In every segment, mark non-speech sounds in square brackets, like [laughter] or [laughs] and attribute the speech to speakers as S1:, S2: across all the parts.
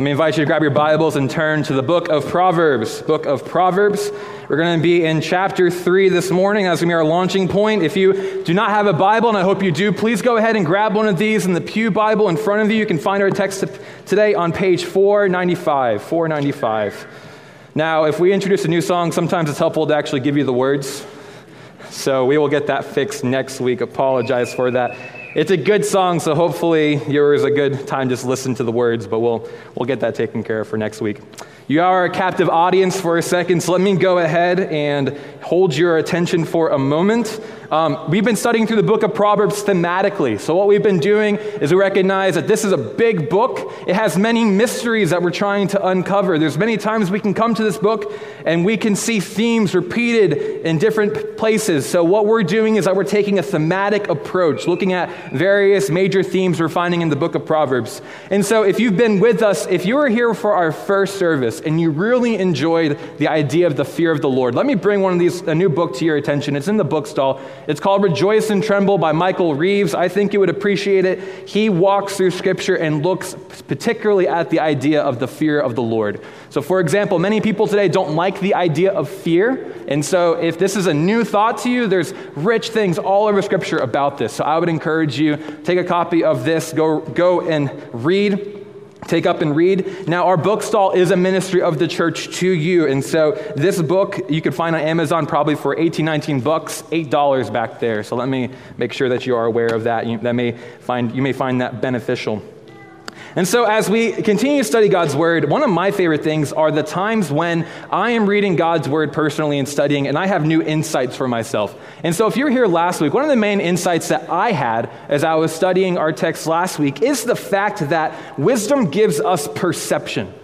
S1: Let me invite you to grab your Bibles and turn to the book of Proverbs. Book of Proverbs. We're going to be in chapter 3 this morning. That's going to be our launching point. If you do not have a Bible, and I hope you do, please go ahead and grab one of these in the Pew Bible in front of you. You can find our text today on page 495. 495. Now, if we introduce a new song, sometimes it's helpful to actually give you the words. So we will get that fixed next week. Apologize for that. It's a good song, so hopefully yours a good time just listen to the words, but we'll, we'll get that taken care of for next week. You are a captive audience for a second, so let me go ahead and hold your attention for a moment. Um, we've been studying through the book of Proverbs thematically. So, what we've been doing is we recognize that this is a big book. It has many mysteries that we're trying to uncover. There's many times we can come to this book and we can see themes repeated in different places. So, what we're doing is that we're taking a thematic approach, looking at various major themes we're finding in the book of Proverbs. And so, if you've been with us, if you were here for our first service and you really enjoyed the idea of the fear of the Lord, let me bring one of these, a new book to your attention. It's in the bookstall. It's called Rejoice and Tremble by Michael Reeves. I think you would appreciate it. He walks through Scripture and looks particularly at the idea of the fear of the Lord. So, for example, many people today don't like the idea of fear. And so, if this is a new thought to you, there's rich things all over Scripture about this. So, I would encourage you take a copy of this, go, go and read take up and read. Now, our bookstall is a ministry of the church to you. And so this book you can find on Amazon probably for 18, 19 bucks, $8 back there. So let me make sure that you are aware of that. You, that may find, you may find that beneficial. And so, as we continue to study God's Word, one of my favorite things are the times when I am reading God's Word personally and studying, and I have new insights for myself. And so, if you were here last week, one of the main insights that I had as I was studying our text last week is the fact that wisdom gives us perception.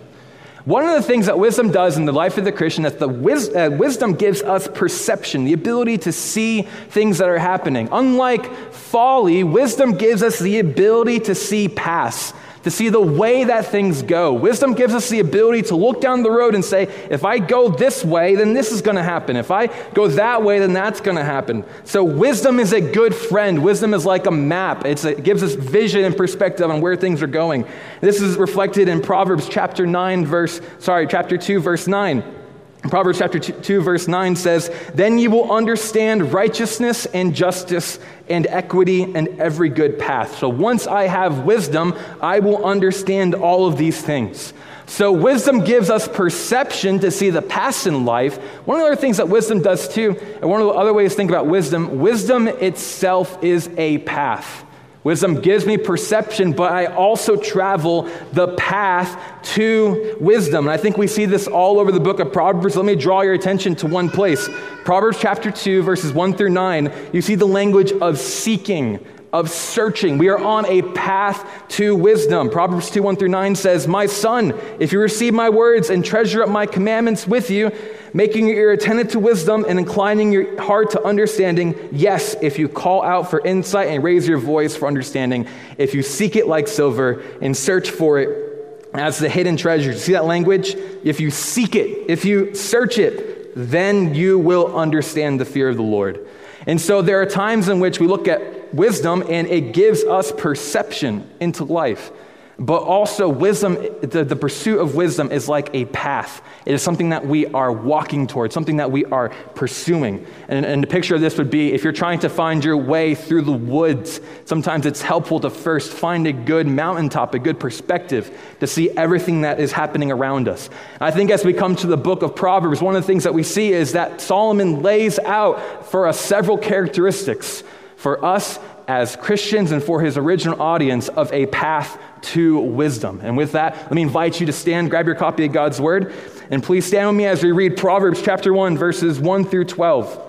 S1: One of the things that wisdom does in the life of the Christian is the wis- uh, wisdom gives us perception, the ability to see things that are happening. Unlike folly, wisdom gives us the ability to see past to see the way that things go. Wisdom gives us the ability to look down the road and say, if I go this way, then this is going to happen. If I go that way, then that's going to happen. So, wisdom is a good friend. Wisdom is like a map, it's a, it gives us vision and perspective on where things are going. This is reflected in Proverbs chapter 9, verse, sorry, chapter 2, verse 9. Proverbs chapter 2, verse 9 says, Then you will understand righteousness and justice and equity and every good path. So once I have wisdom, I will understand all of these things. So wisdom gives us perception to see the past in life. One of the other things that wisdom does too, and one of the other ways to think about wisdom, wisdom itself is a path. Wisdom gives me perception, but I also travel the path to wisdom. And I think we see this all over the book of Proverbs. Let me draw your attention to one place. Proverbs chapter 2, verses 1 through 9. You see the language of seeking, of searching. We are on a path to wisdom. Proverbs 2, 1 through 9 says, My son, if you receive my words and treasure up my commandments with you, making your ear attentive to wisdom and inclining your heart to understanding. Yes, if you call out for insight and raise your voice for understanding, if you seek it like silver and search for it as the hidden treasure. See that language? If you seek it, if you search it, then you will understand the fear of the Lord. And so there are times in which we look at wisdom and it gives us perception into life. But also, wisdom, the, the pursuit of wisdom is like a path. It is something that we are walking towards, something that we are pursuing. And, and the picture of this would be if you're trying to find your way through the woods, sometimes it's helpful to first find a good mountaintop, a good perspective to see everything that is happening around us. I think as we come to the book of Proverbs, one of the things that we see is that Solomon lays out for us several characteristics for us as Christians and for his original audience of a path to wisdom. And with that, let me invite you to stand, grab your copy of God's Word, and please stand with me as we read Proverbs chapter 1, verses 1 through 12.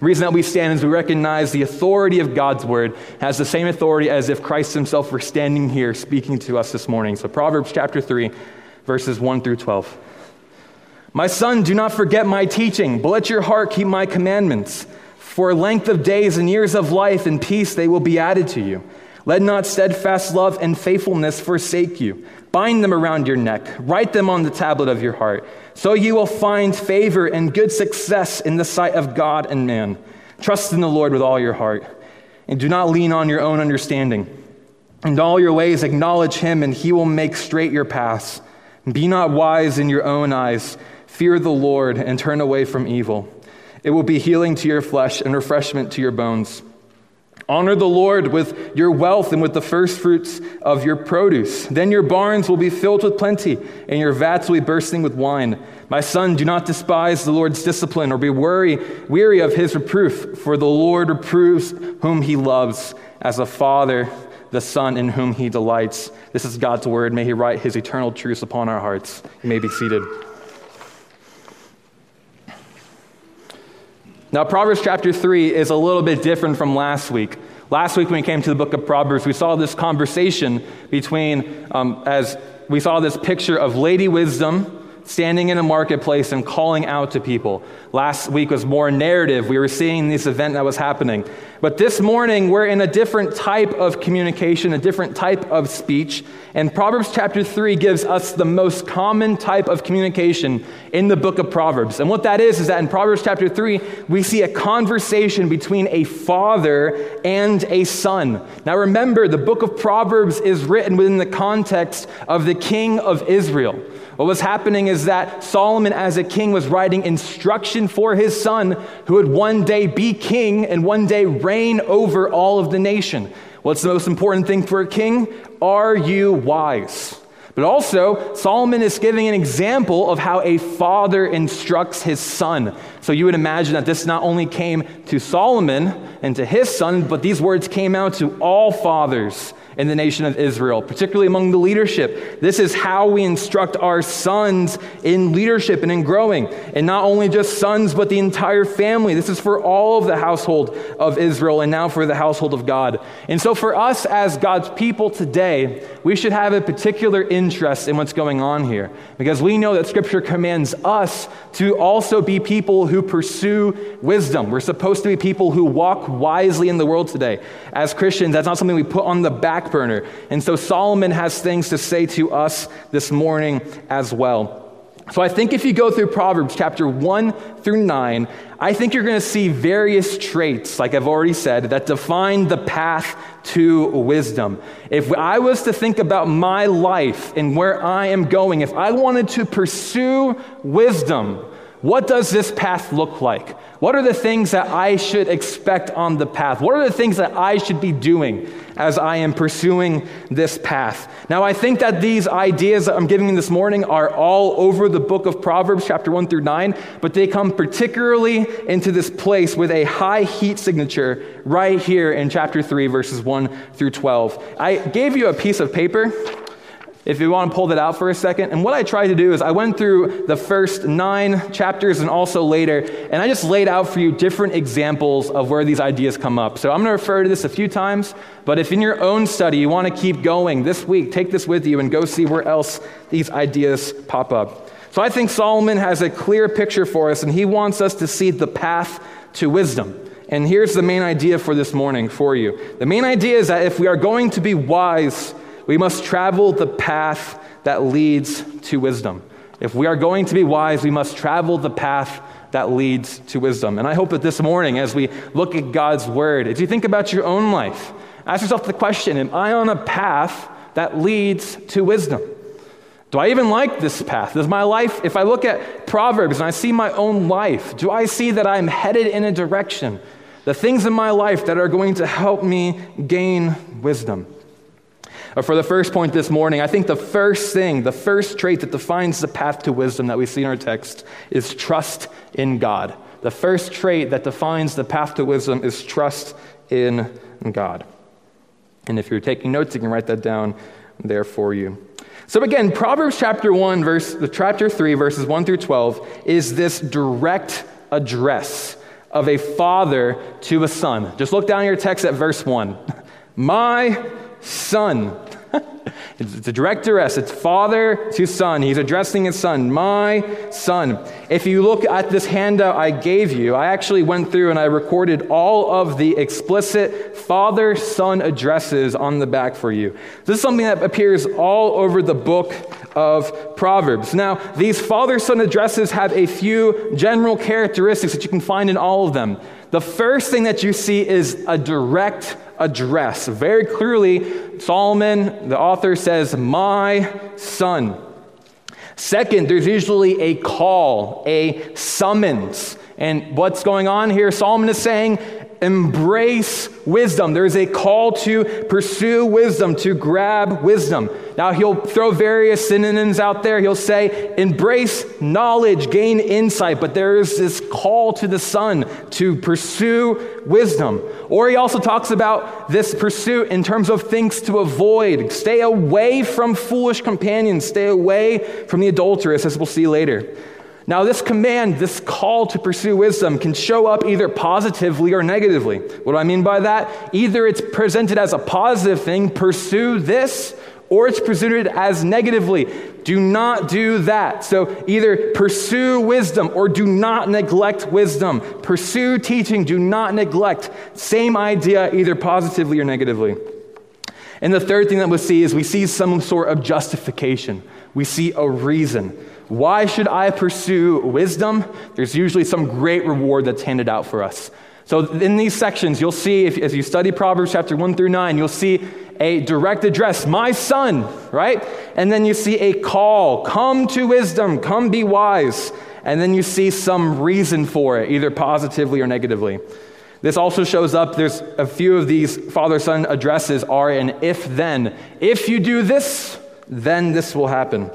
S1: The reason that we stand is we recognize the authority of God's Word has the same authority as if Christ Himself were standing here speaking to us this morning. So, Proverbs chapter 3, verses 1 through 12. My son, do not forget my teaching, but let your heart keep my commandments. For length of days and years of life and peace they will be added to you. Let not steadfast love and faithfulness forsake you. Bind them around your neck, write them on the tablet of your heart, so you will find favor and good success in the sight of God and man. Trust in the Lord with all your heart, and do not lean on your own understanding. In all your ways, acknowledge him, and he will make straight your paths. Be not wise in your own eyes. Fear the Lord and turn away from evil. It will be healing to your flesh and refreshment to your bones. Honor the Lord with your wealth and with the first fruits of your produce. Then your barns will be filled with plenty, and your vats will be bursting with wine. My son, do not despise the Lord's discipline or be weary, weary of his reproof, for the Lord reproves whom he loves, as a father the Son in whom he delights. This is God's word. May he write his eternal truths upon our hearts. You may be seated. Now, Proverbs chapter 3 is a little bit different from last week. Last week, when we came to the book of Proverbs, we saw this conversation between, um, as we saw this picture of Lady Wisdom standing in a marketplace and calling out to people. Last week was more narrative. We were seeing this event that was happening. But this morning, we're in a different type of communication, a different type of speech. And Proverbs chapter 3 gives us the most common type of communication in the book of Proverbs. And what that is, is that in Proverbs chapter 3, we see a conversation between a father and a son. Now remember, the book of Proverbs is written within the context of the king of Israel. What was happening is that Solomon, as a king, was writing instruction for his son, who would one day be king and one day reign over all of the nation. What's the most important thing for a king? Are you wise? But also, Solomon is giving an example of how a father instructs his son. So you would imagine that this not only came to Solomon and to his son, but these words came out to all fathers in the nation of Israel, particularly among the leadership. This is how we instruct our sons in leadership and in growing. And not only just sons, but the entire family. This is for all of the household of Israel and now for the household of God. And so for us as God's people today, we should have a particular interest in what's going on here because we know that Scripture commands us to also be people who pursue wisdom. We're supposed to be people who walk wisely in the world today. As Christians, that's not something we put on the back burner. And so Solomon has things to say to us this morning as well. So I think if you go through Proverbs chapter 1 through 9, I think you're going to see various traits, like I've already said, that define the path to wisdom. If I was to think about my life and where I am going, if I wanted to pursue wisdom, what does this path look like? What are the things that I should expect on the path? What are the things that I should be doing as I am pursuing this path? Now, I think that these ideas that I'm giving you this morning are all over the book of Proverbs, chapter 1 through 9, but they come particularly into this place with a high heat signature right here in chapter 3, verses 1 through 12. I gave you a piece of paper if you want to pull that out for a second. And what I tried to do is I went through the first nine chapters and also later, and I just laid out for you different examples of where these ideas come up. So I'm going to refer to this a few times, but if in your own study you want to keep going this week, take this with you and go see where else these ideas pop up. So I think Solomon has a clear picture for us, and he wants us to see the path to wisdom. And here's the main idea for this morning for you. The main idea is that if we are going to be wise, we must travel the path that leads to wisdom. If we are going to be wise, we must travel the path that leads to wisdom. And I hope that this morning, as we look at God's word, as you think about your own life, ask yourself the question Am I on a path that leads to wisdom? Do I even like this path? Does my life, if I look at Proverbs and I see my own life, do I see that I'm headed in a direction, the things in my life that are going to help me gain wisdom? But for the first point this morning, I think the first thing, the first trait that defines the path to wisdom that we see in our text is trust in God. The first trait that defines the path to wisdom is trust in God. And if you're taking notes, you can write that down there for you. So again, Proverbs chapter 1, verse the chapter 3, verses 1 through 12, is this direct address of a father to a son. Just look down your text at verse 1. [laughs] My son. [laughs] It's a direct address. It's father to son. He's addressing his son, my son. If you look at this handout I gave you, I actually went through and I recorded all of the explicit father son addresses on the back for you. This is something that appears all over the book of Proverbs. Now, these father son addresses have a few general characteristics that you can find in all of them. The first thing that you see is a direct address. Very clearly, Solomon, the author, says, My son. Second, there's usually a call, a summons. And what's going on here? Solomon is saying, embrace wisdom. There is a call to pursue wisdom, to grab wisdom. Now, he'll throw various synonyms out there. He'll say, embrace knowledge, gain insight, but there is this call to the son to pursue wisdom. Or he also talks about this pursuit in terms of things to avoid. Stay away from foolish companions, stay away from the adulteress, as we'll see later. Now, this command, this call to pursue wisdom, can show up either positively or negatively. What do I mean by that? Either it's presented as a positive thing, pursue this, or it's presented as negatively, do not do that. So either pursue wisdom or do not neglect wisdom. Pursue teaching, do not neglect. Same idea, either positively or negatively. And the third thing that we see is we see some sort of justification. We see a reason. Why should I pursue wisdom? There's usually some great reward that's handed out for us. So, in these sections, you'll see, if, as you study Proverbs chapter 1 through 9, you'll see a direct address, my son, right? And then you see a call, come to wisdom, come be wise. And then you see some reason for it, either positively or negatively. This also shows up, there's a few of these father son addresses are an if then. If you do this, then this will happen.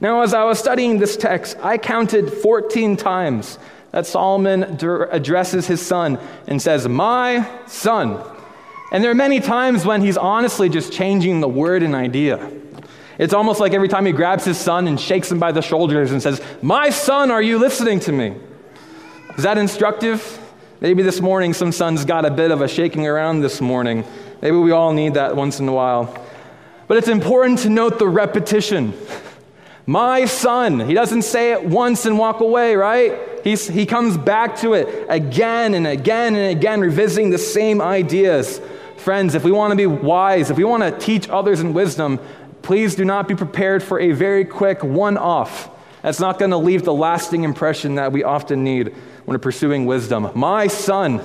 S1: Now, as I was studying this text, I counted 14 times that Solomon addresses his son and says, My son. And there are many times when he's honestly just changing the word and idea. It's almost like every time he grabs his son and shakes him by the shoulders and says, My son, are you listening to me? Is that instructive? Maybe this morning some sons got a bit of a shaking around this morning. Maybe we all need that once in a while. But it's important to note the repetition. My son. He doesn't say it once and walk away, right? He's, he comes back to it again and again and again, revisiting the same ideas. Friends, if we want to be wise, if we want to teach others in wisdom, please do not be prepared for a very quick one off. That's not going to leave the lasting impression that we often need when pursuing wisdom. My son.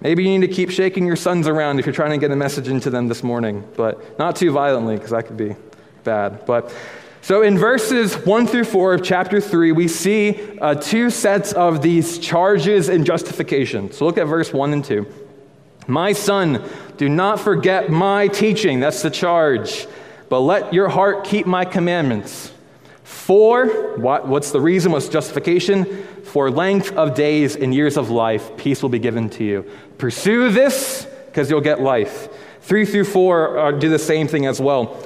S1: Maybe you need to keep shaking your sons around if you're trying to get a message into them this morning, but not too violently because that could be bad. But so, in verses 1 through 4 of chapter 3, we see uh, two sets of these charges and justification. So, look at verse 1 and 2. My son, do not forget my teaching. That's the charge. But let your heart keep my commandments. For, what, what's the reason? What's justification? For length of days and years of life, peace will be given to you. Pursue this because you'll get life. 3 through 4 uh, do the same thing as well.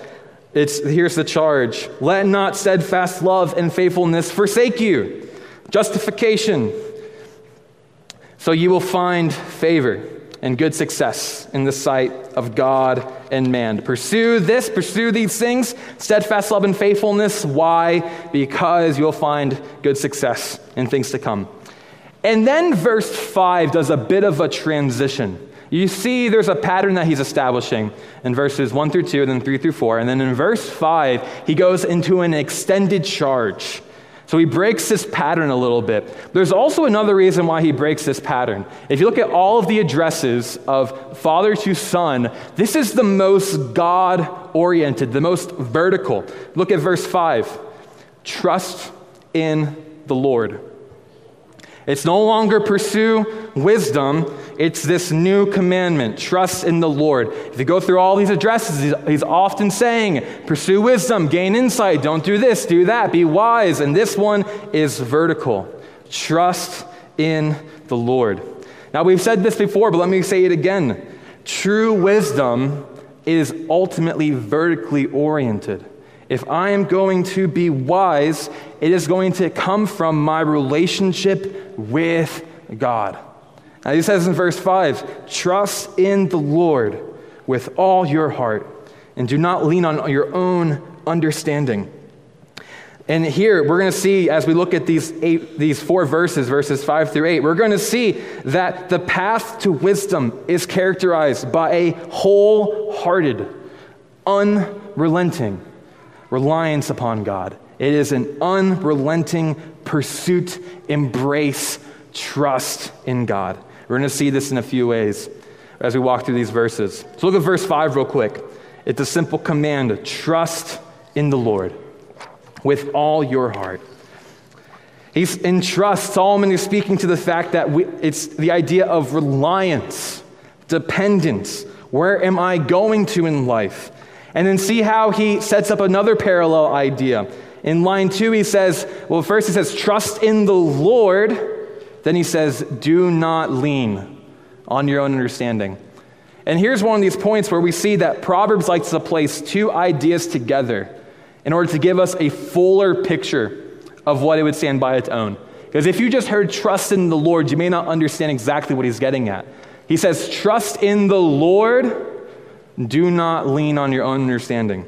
S1: It's, here's the charge let not steadfast love and faithfulness forsake you. Justification. So you will find favor and good success in the sight of God and man. Pursue this, pursue these things, steadfast love and faithfulness. Why? Because you'll find good success in things to come. And then verse 5 does a bit of a transition. You see, there's a pattern that he's establishing in verses 1 through 2, and then 3 through 4. And then in verse 5, he goes into an extended charge. So he breaks this pattern a little bit. There's also another reason why he breaks this pattern. If you look at all of the addresses of father to son, this is the most God oriented, the most vertical. Look at verse 5 trust in the Lord. It's no longer pursue wisdom, it's this new commandment trust in the Lord. If you go through all these addresses, he's, often saying, pursue wisdom, gain insight, don't do this, do that, be wise. And this one is vertical trust in the Lord. Now, we've said this before, but let me say it again. True wisdom is ultimately vertically oriented. If I am going to be wise, it is going to come from my relationship with God. Now, he says in verse 5 Trust in the Lord with all your heart, and do not lean on your own understanding. And here we're going to see, as we look at these, eight, these four verses, verses 5 through 8, we're going to see that the path to wisdom is characterized by a wholehearted, unrelenting, reliance upon God. It is an unrelenting pursuit, embrace, trust in God. We're going to see this in a few ways as we walk through these verses. So look at verse 5 real quick. It's a simple command trust in the Lord with all your heart. He's in trust. Solomon is speaking to the fact that we, it's the idea of reliance, dependence. Where am I going to in life? And then see how he sets up another parallel idea. In line two, he says, well, first he says, trust in the Lord. Then he says, do not lean on your own understanding. And here's one of these points where we see that Proverbs likes to place two ideas together in order to give us a fuller picture of what it would stand by its own. Because if you just heard trust in the Lord, you may not understand exactly what he's getting at. He says, Trust in the Lord, do not lean on your own understanding.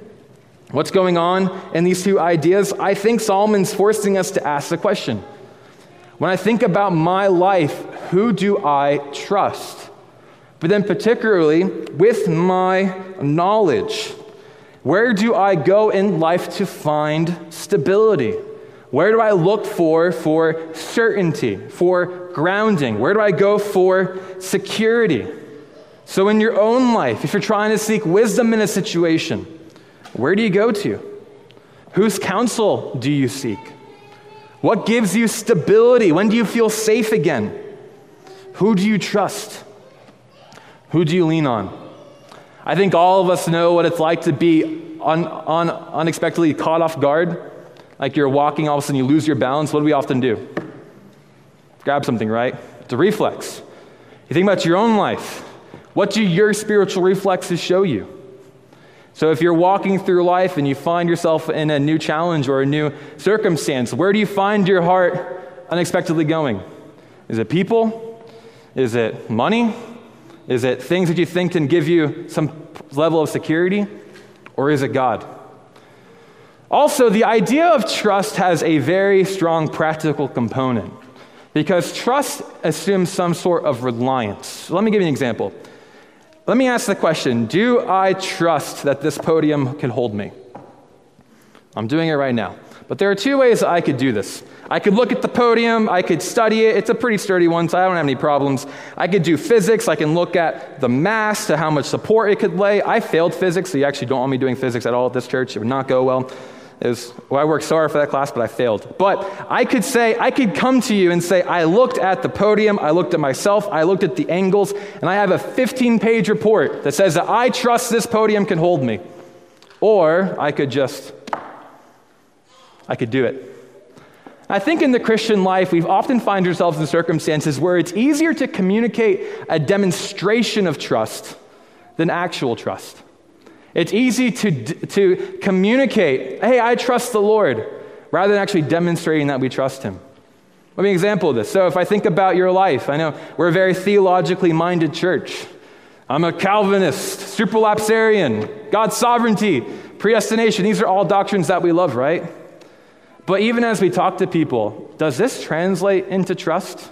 S1: What's going on in these two ideas? I think Solomon's forcing us to ask the question When I think about my life, who do I trust? But then, particularly with my knowledge, where do I go in life to find stability? Where do I look for for certainty, for grounding? Where do I go for security? So, in your own life, if you're trying to seek wisdom in a situation, where do you go to? Whose counsel do you seek? What gives you stability? When do you feel safe again? Who do you trust? Who do you lean on? I think all of us know what it's like to be un, un, unexpectedly caught off guard like you're walking, all of a sudden you lose your balance, what do we often do? Grab something, right? It's a reflex. You think about your own life. What do your spiritual reflexes show you? So, if you're walking through life and you find yourself in a new challenge or a new circumstance, where do you find your heart unexpectedly going? Is it people? Is it money? Is it things that you think can give you some level of security? Or is it God? Also, the idea of trust has a very strong practical component because trust assumes some sort of reliance. Let me give you an example. Let me ask the question Do I trust that this podium can hold me? I'm doing it right now. But there are two ways I could do this. I could look at the podium, I could study it. It's a pretty sturdy one, so I don't have any problems. I could do physics, I can look at the mass to how much support it could lay. I failed physics, so you actually don't want me doing physics at all at this church. It would not go well. It was, well, I worked so hard for that class, but I failed. But I could say, I could come to you and say, I looked at the podium, I looked at myself, I looked at the angles, and I have a 15 page report that says that I trust this podium can hold me. Or I could just, I could do it. I think in the Christian life, we've often find ourselves in circumstances where it's easier to communicate a demonstration of trust than actual trust. It's easy to, to communicate, hey, I trust the Lord, rather than actually demonstrating that we trust Him. Let me example of this. So, if I think about your life, I know we're a very theologically minded church. I'm a Calvinist, supralapsarian, God's sovereignty, predestination. These are all doctrines that we love, right? But even as we talk to people, does this translate into trust?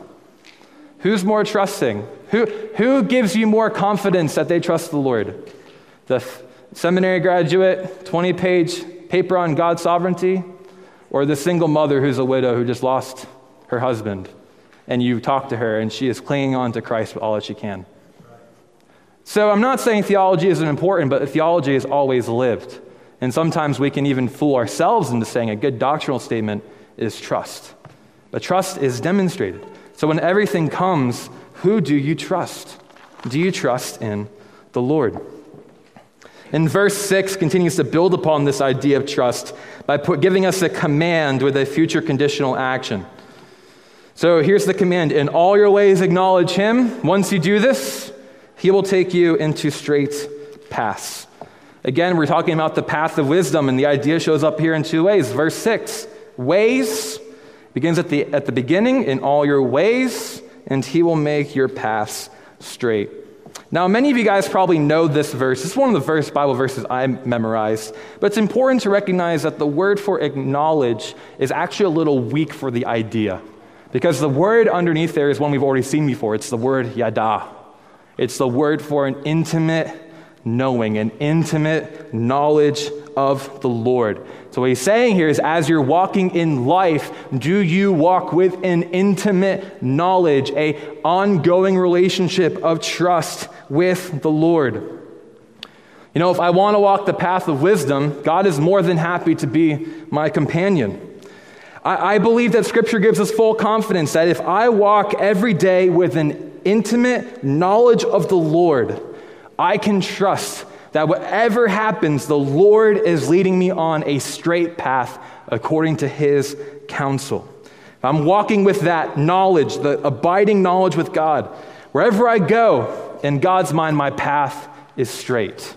S1: Who's more trusting? Who, who gives you more confidence that they trust the Lord? The seminary graduate, 20 page paper on God's sovereignty, or the single mother who's a widow who just lost her husband, and you talk to her and she is clinging on to Christ with all that she can. So I'm not saying theology isn't important, but theology is always lived. And sometimes we can even fool ourselves into saying a good doctrinal statement is trust. But trust is demonstrated. So when everything comes, who do you trust? Do you trust in the Lord? And verse 6 continues to build upon this idea of trust by put, giving us a command with a future conditional action. So here's the command In all your ways, acknowledge him. Once you do this, he will take you into straight paths. Again, we're talking about the path of wisdom, and the idea shows up here in two ways. Verse 6 ways begins at the, at the beginning, in all your ways, and he will make your paths straight. Now, many of you guys probably know this verse. It's one of the first Bible verses I memorized. But it's important to recognize that the word for acknowledge is actually a little weak for the idea. Because the word underneath there is one we've already seen before. It's the word yada. It's the word for an intimate, knowing, an intimate knowledge of the Lord. So, what he's saying here is as you're walking in life, do you walk with an intimate knowledge, a ongoing relationship of trust with the Lord? You know, if I want to walk the path of wisdom, God is more than happy to be my companion. I, I believe that Scripture gives us full confidence that if I walk every day with an intimate knowledge of the Lord, I can trust that whatever happens, the Lord is leading me on a straight path according to his counsel. I'm walking with that knowledge, the abiding knowledge with God, wherever I go, in God's mind, my path is straight.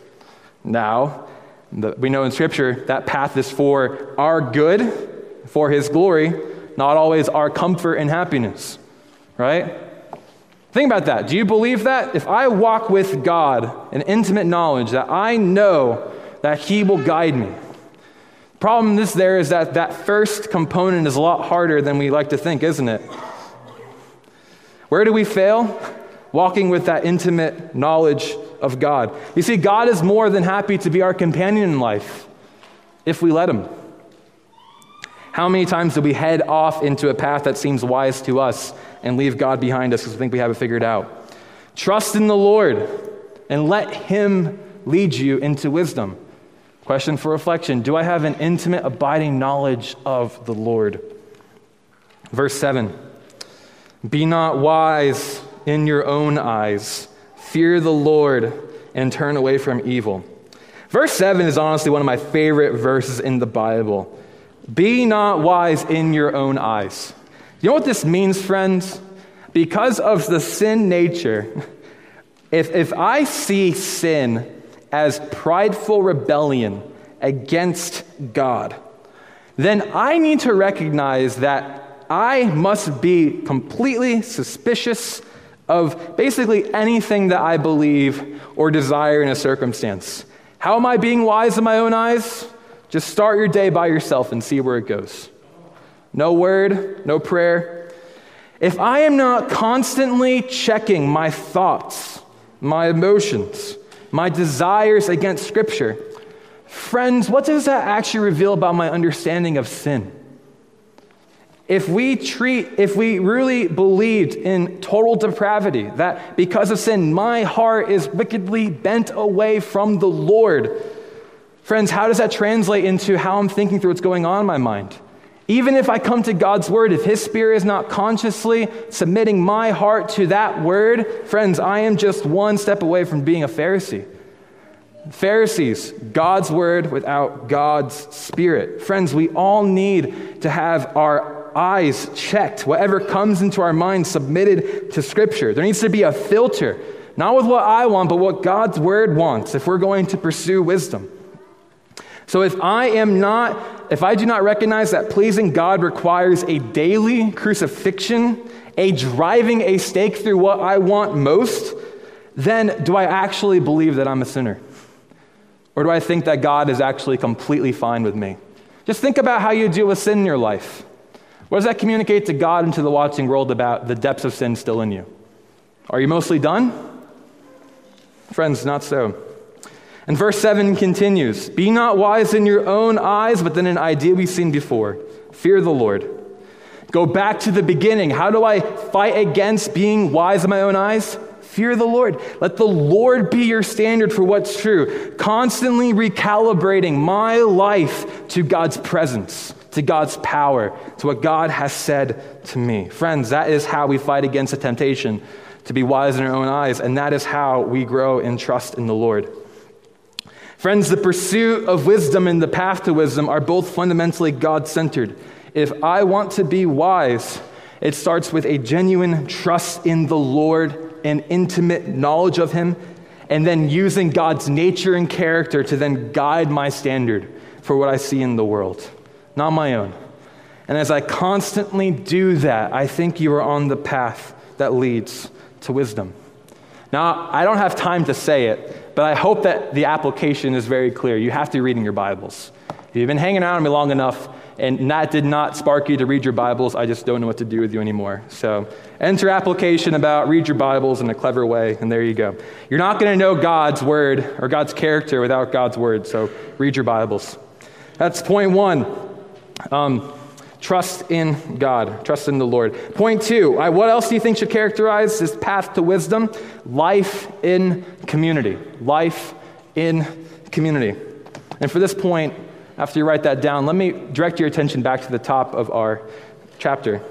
S1: Now, the, we know in Scripture that path is for our good, for his glory, not always our comfort and happiness, right? Think about that. Do you believe that? If I walk with God in intimate knowledge that I know that He will guide me. Problem is there is that that first component is a lot harder than we like to think, isn't it? Where do we fail? Walking with that intimate knowledge of God. You see, God is more than happy to be our companion in life if we let Him. How many times do we head off into a path that seems wise to us and leave God behind us because we think we have it figured out? Trust in the Lord and let Him lead you into wisdom. Question for reflection Do I have an intimate, abiding knowledge of the Lord? Verse 7 Be not wise in your own eyes, fear the Lord and turn away from evil. Verse 7 is honestly one of my favorite verses in the Bible. Be not wise in your own eyes. You know what this means, friends? Because of the sin nature, if, if I see sin as prideful rebellion against God, then I need to recognize that I must be completely suspicious of basically anything that I believe or desire in a circumstance. How am I being wise in my own eyes? Just start your day by yourself and see where it goes. No word, no prayer. If I am not constantly checking my thoughts, my emotions, my desires against Scripture, friends, what does that actually reveal about my understanding of sin? If we treat, if we really believed in total depravity, that because of sin, my heart is wickedly bent away from the Lord, Friends, how does that translate into how I'm thinking through what's going on in my mind? Even if I come to God's word, if His Spirit is not consciously submitting my heart to that word, friends, I am just one step away from being a Pharisee. Pharisees, God's word without God's Spirit. Friends, we all need to have our eyes checked. Whatever comes into our mind submitted to Scripture. There needs to be a filter, not with what I want, but what God's word wants if we're going to pursue wisdom. So if I am not, if I do not recognize that pleasing God requires a daily crucifixion, a driving a stake through what I want most, then do I actually believe that I'm a sinner? Or do I think that God is actually completely fine with me? Just think about how you deal with sin in your life. What does that communicate to God and to the watching world about the depths of sin still in you? Are you mostly done? Friends, not so. And verse 7 continues Be not wise in your own eyes, but then an idea we've seen before fear the Lord. Go back to the beginning. How do I fight against being wise in my own eyes? Fear the Lord. Let the Lord be your standard for what's true. Constantly recalibrating my life to God's presence, to God's power, to what God has said to me. Friends, that is how we fight against the temptation to be wise in our own eyes, and that is how we grow in trust in the Lord. Friends, the pursuit of wisdom and the path to wisdom are both fundamentally God centered. If I want to be wise, it starts with a genuine trust in the Lord and intimate knowledge of Him, and then using God's nature and character to then guide my standard for what I see in the world, not my own. And as I constantly do that, I think you are on the path that leads to wisdom. Now, I don't have time to say it, but I hope that the application is very clear. You have to be reading your Bibles. If you've been hanging with me long enough, and that did not spark you to read your Bibles, I just don't know what to do with you anymore. So enter application about read your Bibles in a clever way, and there you go. You're not going to know God's word or God's character without God's word, so read your Bibles. That's point one. Um, trust in God, trust in the Lord. Point two, what else do you think should characterize this path to wisdom? Life in community. Life in community. And for this point, after you write that down, let me direct your attention back to the top of our chapter.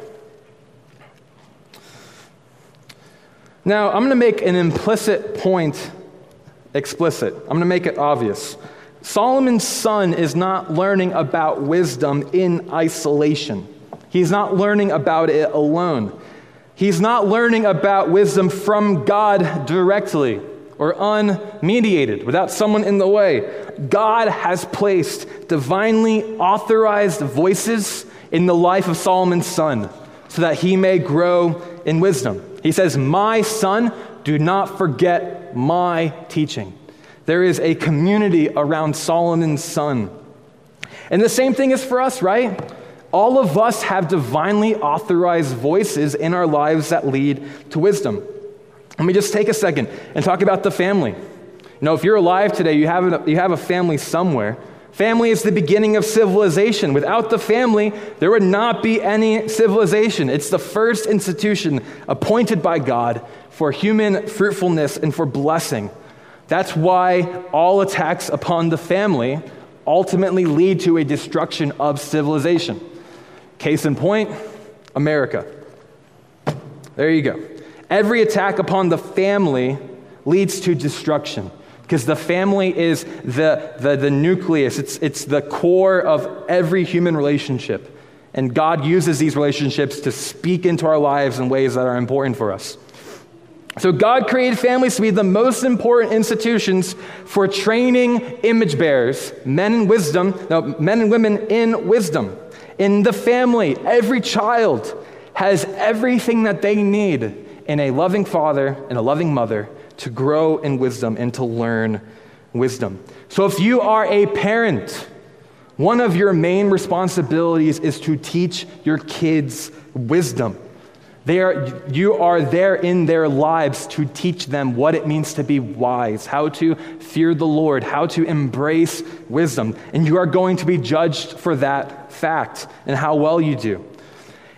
S1: Now, I'm going to make an implicit point explicit. I'm going to make it obvious. Solomon's son is not learning about wisdom in isolation. He's not learning about it alone. He's not learning about wisdom from God directly or unmediated, without someone in the way. God has placed divinely authorized voices in the life of Solomon's son so that he may grow in wisdom. He says, My son, do not forget my teaching. There is a community around Solomon's son. And the same thing is for us, right? All of us have divinely authorized voices in our lives that lead to wisdom. Let me just take a second and talk about the family. You know, if you're alive today, you have a, you have a family somewhere. Family is the beginning of civilization. Without the family, there would not be any civilization. It's the first institution appointed by God for human fruitfulness and for blessing. That's why all attacks upon the family ultimately lead to a destruction of civilization. Case in point, America. There you go. Every attack upon the family leads to destruction because the family is the, the, the nucleus, it's, it's the core of every human relationship. And God uses these relationships to speak into our lives in ways that are important for us. So, God created families to be the most important institutions for training image bearers, men in wisdom, no, men and women in wisdom. In the family, every child has everything that they need in a loving father and a loving mother to grow in wisdom and to learn wisdom. So if you are a parent, one of your main responsibilities is to teach your kids wisdom. They are, you are there in their lives to teach them what it means to be wise, how to fear the Lord, how to embrace wisdom. And you are going to be judged for that fact and how well you do.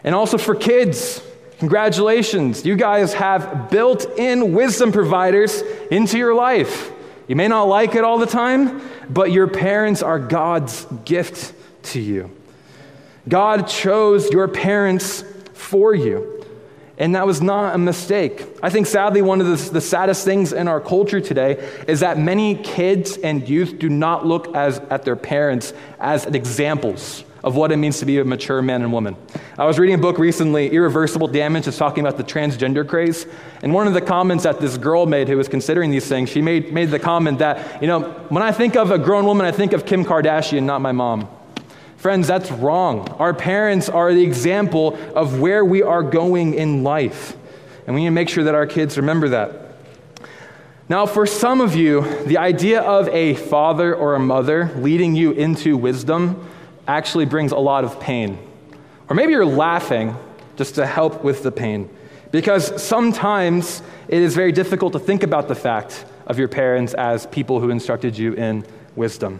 S1: And also for kids, Congratulations, you guys have built in wisdom providers into your life. You may not like it all the time, but your parents are God's gift to you. God chose your parents for you. And that was not a mistake. I think, sadly, one of the, the, saddest things in our culture today is that many kids and youth do not look as, at their parents as examples of what it means to be a mature man and woman. I was reading a book recently, Irreversible Damage, it's talking about the transgender craze. And one of the comments that this girl made who was considering these things, she made, made the comment that, you know, when I think of a grown woman, I think of Kim Kardashian, not my mom. Friends, that's wrong. Our parents are the example of where we are going in life. And we need to make sure that our kids remember that. Now, for some of you, the idea of a father or a mother leading you into wisdom actually brings a lot of pain. Or maybe you're laughing just to help with the pain. Because sometimes it is very difficult to think about the fact of your parents as people who instructed you in wisdom.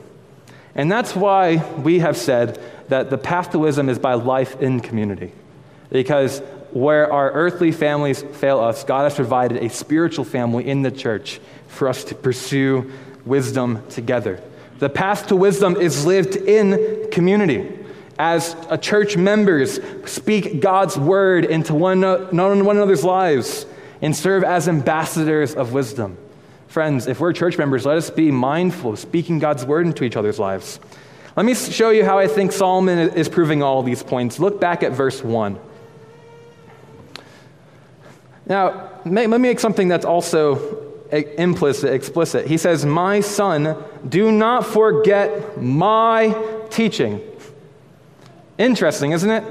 S1: And that's why we have said that the path to wisdom is by life in community. Because where our earthly families fail us, God has provided a spiritual family in the church for us to pursue wisdom together. The path to wisdom is lived in community. As a church members speak God's word into one, one another's lives and serve as ambassadors of wisdom. Friends, if we're church members, let us be mindful of speaking God's word into each other's lives. Let me show you how I think Solomon is proving all these points. Look back at verse 1. Now, let me make something that's also implicit, explicit. He says, My son, do not forget my teaching. Interesting, isn't it?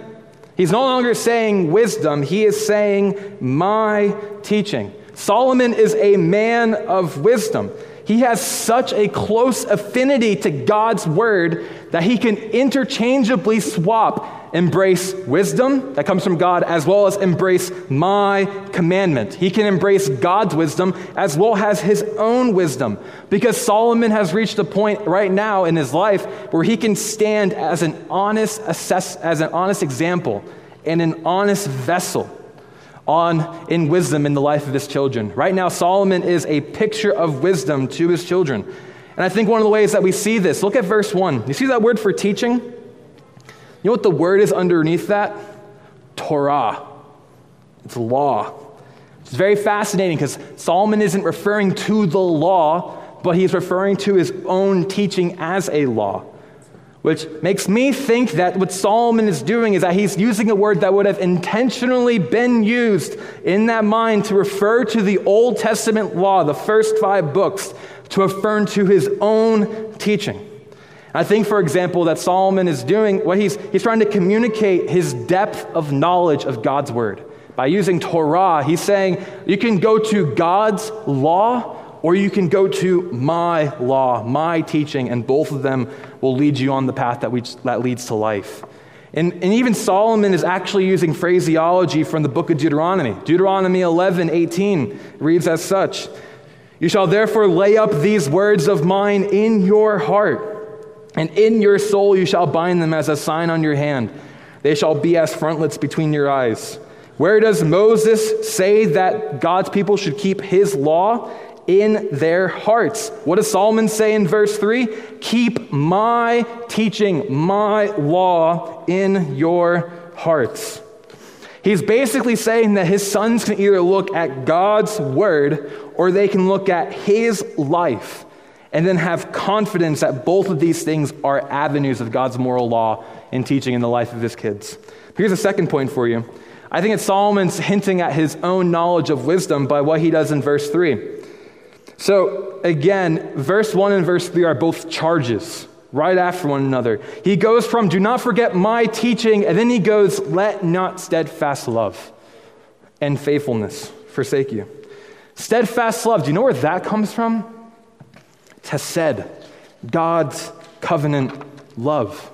S1: He's no longer saying wisdom, he is saying my teaching. Solomon is a man of wisdom. He has such a close affinity to God's word that he can interchangeably swap embrace wisdom that comes from God as well as embrace my commandment. He can embrace God's wisdom as well as his own wisdom because Solomon has reached a point right now in his life where he can stand as an honest assess as an honest example and an honest vessel on in wisdom in the life of his children. Right now, Solomon is a picture of wisdom to his children. And I think one of the ways that we see this, look at verse 1. You see that word for teaching? You know what the word is underneath that? Torah. It's law. It's very fascinating because Solomon isn't referring to the law, but he's referring to his own teaching as a law which makes me think that what Solomon is doing is that he's using a word that would have intentionally been used in that mind to refer to the Old Testament law, the first five books, to refer to his own teaching. I think, for example, that Solomon is doing what he's, he's trying to communicate his depth of knowledge of God's word. By using Torah, he's saying you can go to God's law or you can go to my law, my teaching, and both of them will lead you on the path that, we, that leads to life. And, and even Solomon is actually using phraseology from the book of Deuteronomy. Deuteronomy 11, 18 reads as such You shall therefore lay up these words of mine in your heart, and in your soul you shall bind them as a sign on your hand. They shall be as frontlets between your eyes. Where does Moses say that God's people should keep his law? In their hearts. What does Solomon say in verse 3? Keep my teaching, my law in your hearts. He's basically saying that his sons can either look at God's word or they can look at his life and then have confidence that both of these things are avenues of God's moral law and teaching in the life of his kids. Here's a second point for you. I think it's Solomon's hinting at his own knowledge of wisdom by what he does in verse 3. So, again, verse 1 and verse 3 are both charges right after one another. He goes from, do not forget my teaching, and then he goes, let not steadfast love and faithfulness forsake you. Steadfast love, do you know where that comes from? Hesed, God's covenant love.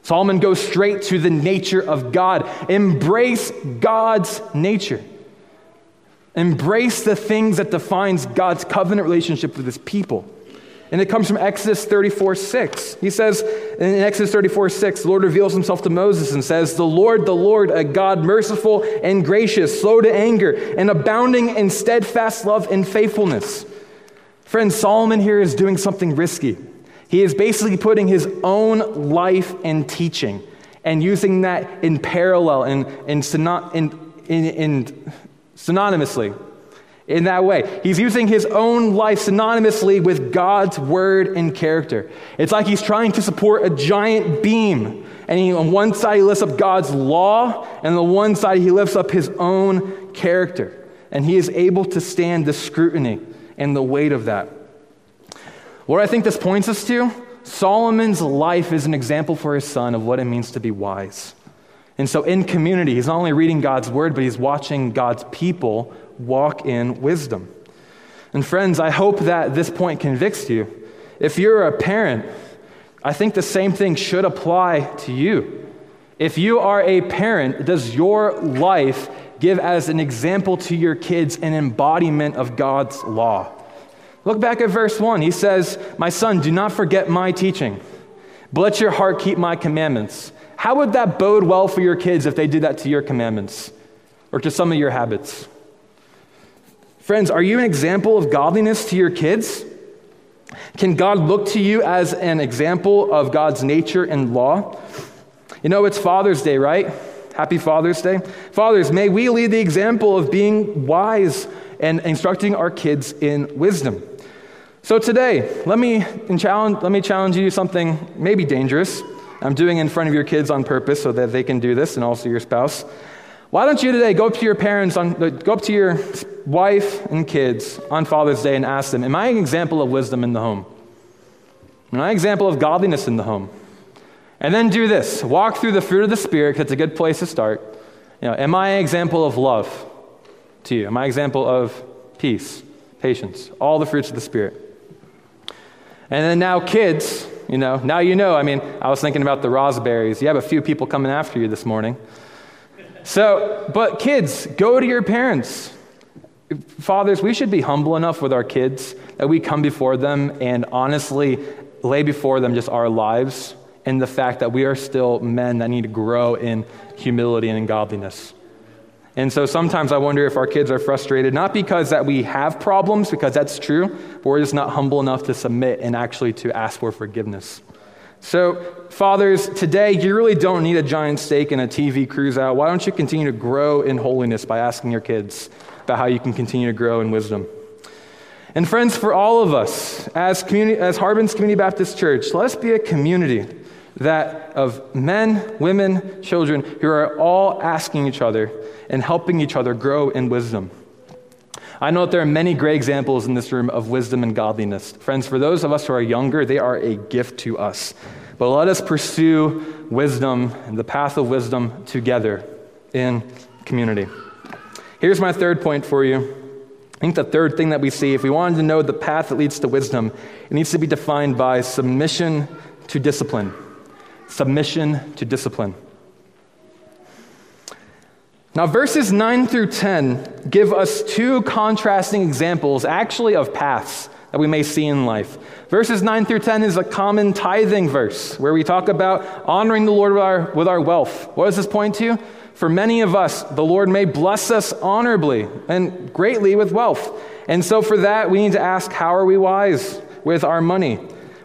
S1: Solomon goes straight to the nature of God. Embrace God's nature. Embrace the things that defines God's covenant relationship with his people. And it comes from Exodus 34 6. He says in Exodus 34 6, the Lord reveals himself to Moses and says, The Lord, the Lord, a God merciful and gracious, slow to anger, and abounding in steadfast love and faithfulness. Friend, Solomon here is doing something risky. He is basically putting his own life and teaching and using that in parallel and in, in, in, in synonymously in that way. He's using his own life synonymously with God's word and character. It's like he's trying to support a giant beam. And he, on one side, he lifts up God's law, and on the one side, he lifts up his own character. And he is able to stand the scrutiny and the weight of that. What I think this points us to Solomon's life is an example for his son of what it means to be wise. And so, in community, he's not only reading God's word, but he's watching God's people walk in wisdom. And, friends, I hope that this point convicts you. If you're a parent, I think the same thing should apply to you. If you are a parent, does your life give as an example to your kids an embodiment of God's law? Look back at verse 1. He says, My son, do not forget my teaching, but let your heart keep my commandments. How would that bode well for your kids if they did that to your commandments or to some of your habits? Friends, are you an example of godliness to your kids? Can God look to you as an example of God's nature and law? You know, it's Father's Day, right? Happy Father's Day. Fathers, may we lead the example of being wise and instructing our kids in wisdom. So today, let me challenge, let me challenge you something maybe dangerous. I'm doing in front of your kids on purpose so that they can do this and also your spouse. Why don't you today go up to your parents, on, go up to your wife and kids on Father's Day and ask them, Am I an example of wisdom in the home? Am I an example of godliness in the home? And then do this walk through the fruit of the Spirit, because it's a good place to start. You know, am I an example of love to you? Am I an example of peace, patience, all the fruits of the Spirit? And then now, kids, you know, now you know. I mean, I was thinking about the raspberries. You have a few people coming after you this morning. So, but kids, go to your parents. Fathers, we should be humble enough with our kids that we come before them and honestly lay before them just our lives and the fact that we are still men that need to grow in humility and in godliness. And so sometimes I wonder if our kids are frustrated, not because that we have problems, because that's true, but we're just not humble enough to submit and actually to ask for forgiveness. So, fathers, today you really don't need a giant steak and a TV cruise out. Why don't you continue to grow in holiness by asking your kids about how you can continue to grow in wisdom? And friends, for all of us, as, as Harbin's Community Baptist Church, let us be a community that of men, women, children who are all asking each other and helping each other grow in wisdom. I know that there are many great examples in this room of wisdom and godliness. Friends, for those of us who are younger, they are a gift to us. But let us pursue wisdom and the path of wisdom together in community. Here's my third point for you. I think the third thing that we see, if we wanted to know the path that leads to wisdom, it needs to be defined by submission to discipline submission to discipline. Now, verses 9 through 10 give us two contrasting examples, actually, of paths that we may see in life. Verses 9 through 10 is a common tithing verse where we talk about honoring the Lord with our, with our wealth. What does this point to? For many of us, the Lord may bless us honorably and greatly with wealth. And so, for that, we need to ask how are we wise with our money?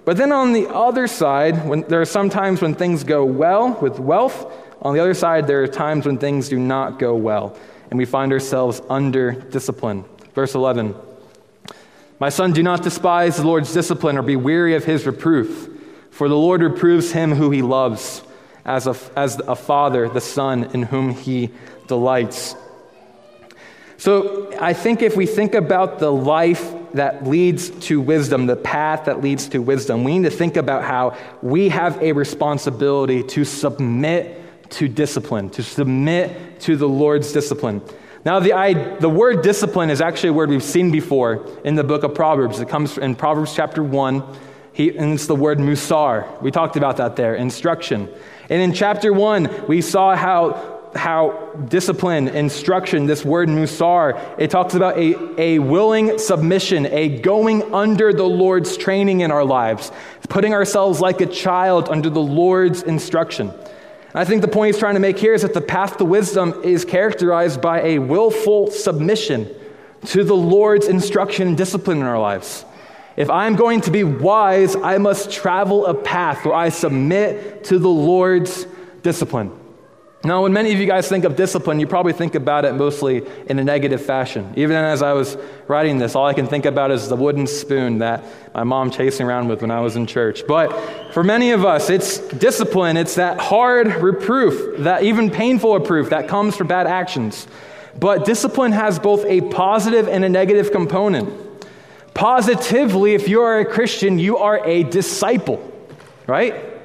S1: But then on the other side, when, there are some times when things go well with wealth. On the other side, there are times when things do not go well, and we find ourselves under discipline. Verse 11 My son, do not despise the Lord's discipline or be weary of his reproof, for the Lord reproves him who he loves, as a, as a father, the son in whom he delights. So I think if we think about the life that leads to wisdom, the path that leads to wisdom, we need to think about how we have a responsibility to submit to discipline, to submit to the Lord's discipline. Now, the, I, the word discipline is actually a word we've seen before in the book of Proverbs. It comes in Proverbs chapter 1, he, and it's the word musar. We talked about that there, instruction. And in chapter 1, we saw how how discipline, instruction, this word musar, it talks about a, a willing submission, a going under the Lord's training in our lives, putting ourselves like a child under the Lord's instruction. I think the point he's trying to make here is that the path to wisdom is characterized by a willful submission to the Lord's instruction and discipline in our lives. If I'm going to be wise, I must travel a path where I submit to the Lord's discipline. Now, when many of you guys think of discipline, you probably think about it mostly in a negative fashion. Even as I was writing this, all I can think about is the wooden spoon that my mom chased me around with when I was in church. But for many of us, it's discipline. It's that hard reproof, that even painful reproof that comes for bad actions. But discipline has both a positive and a negative component. Positively, if you are a Christian, you are a disciple, right?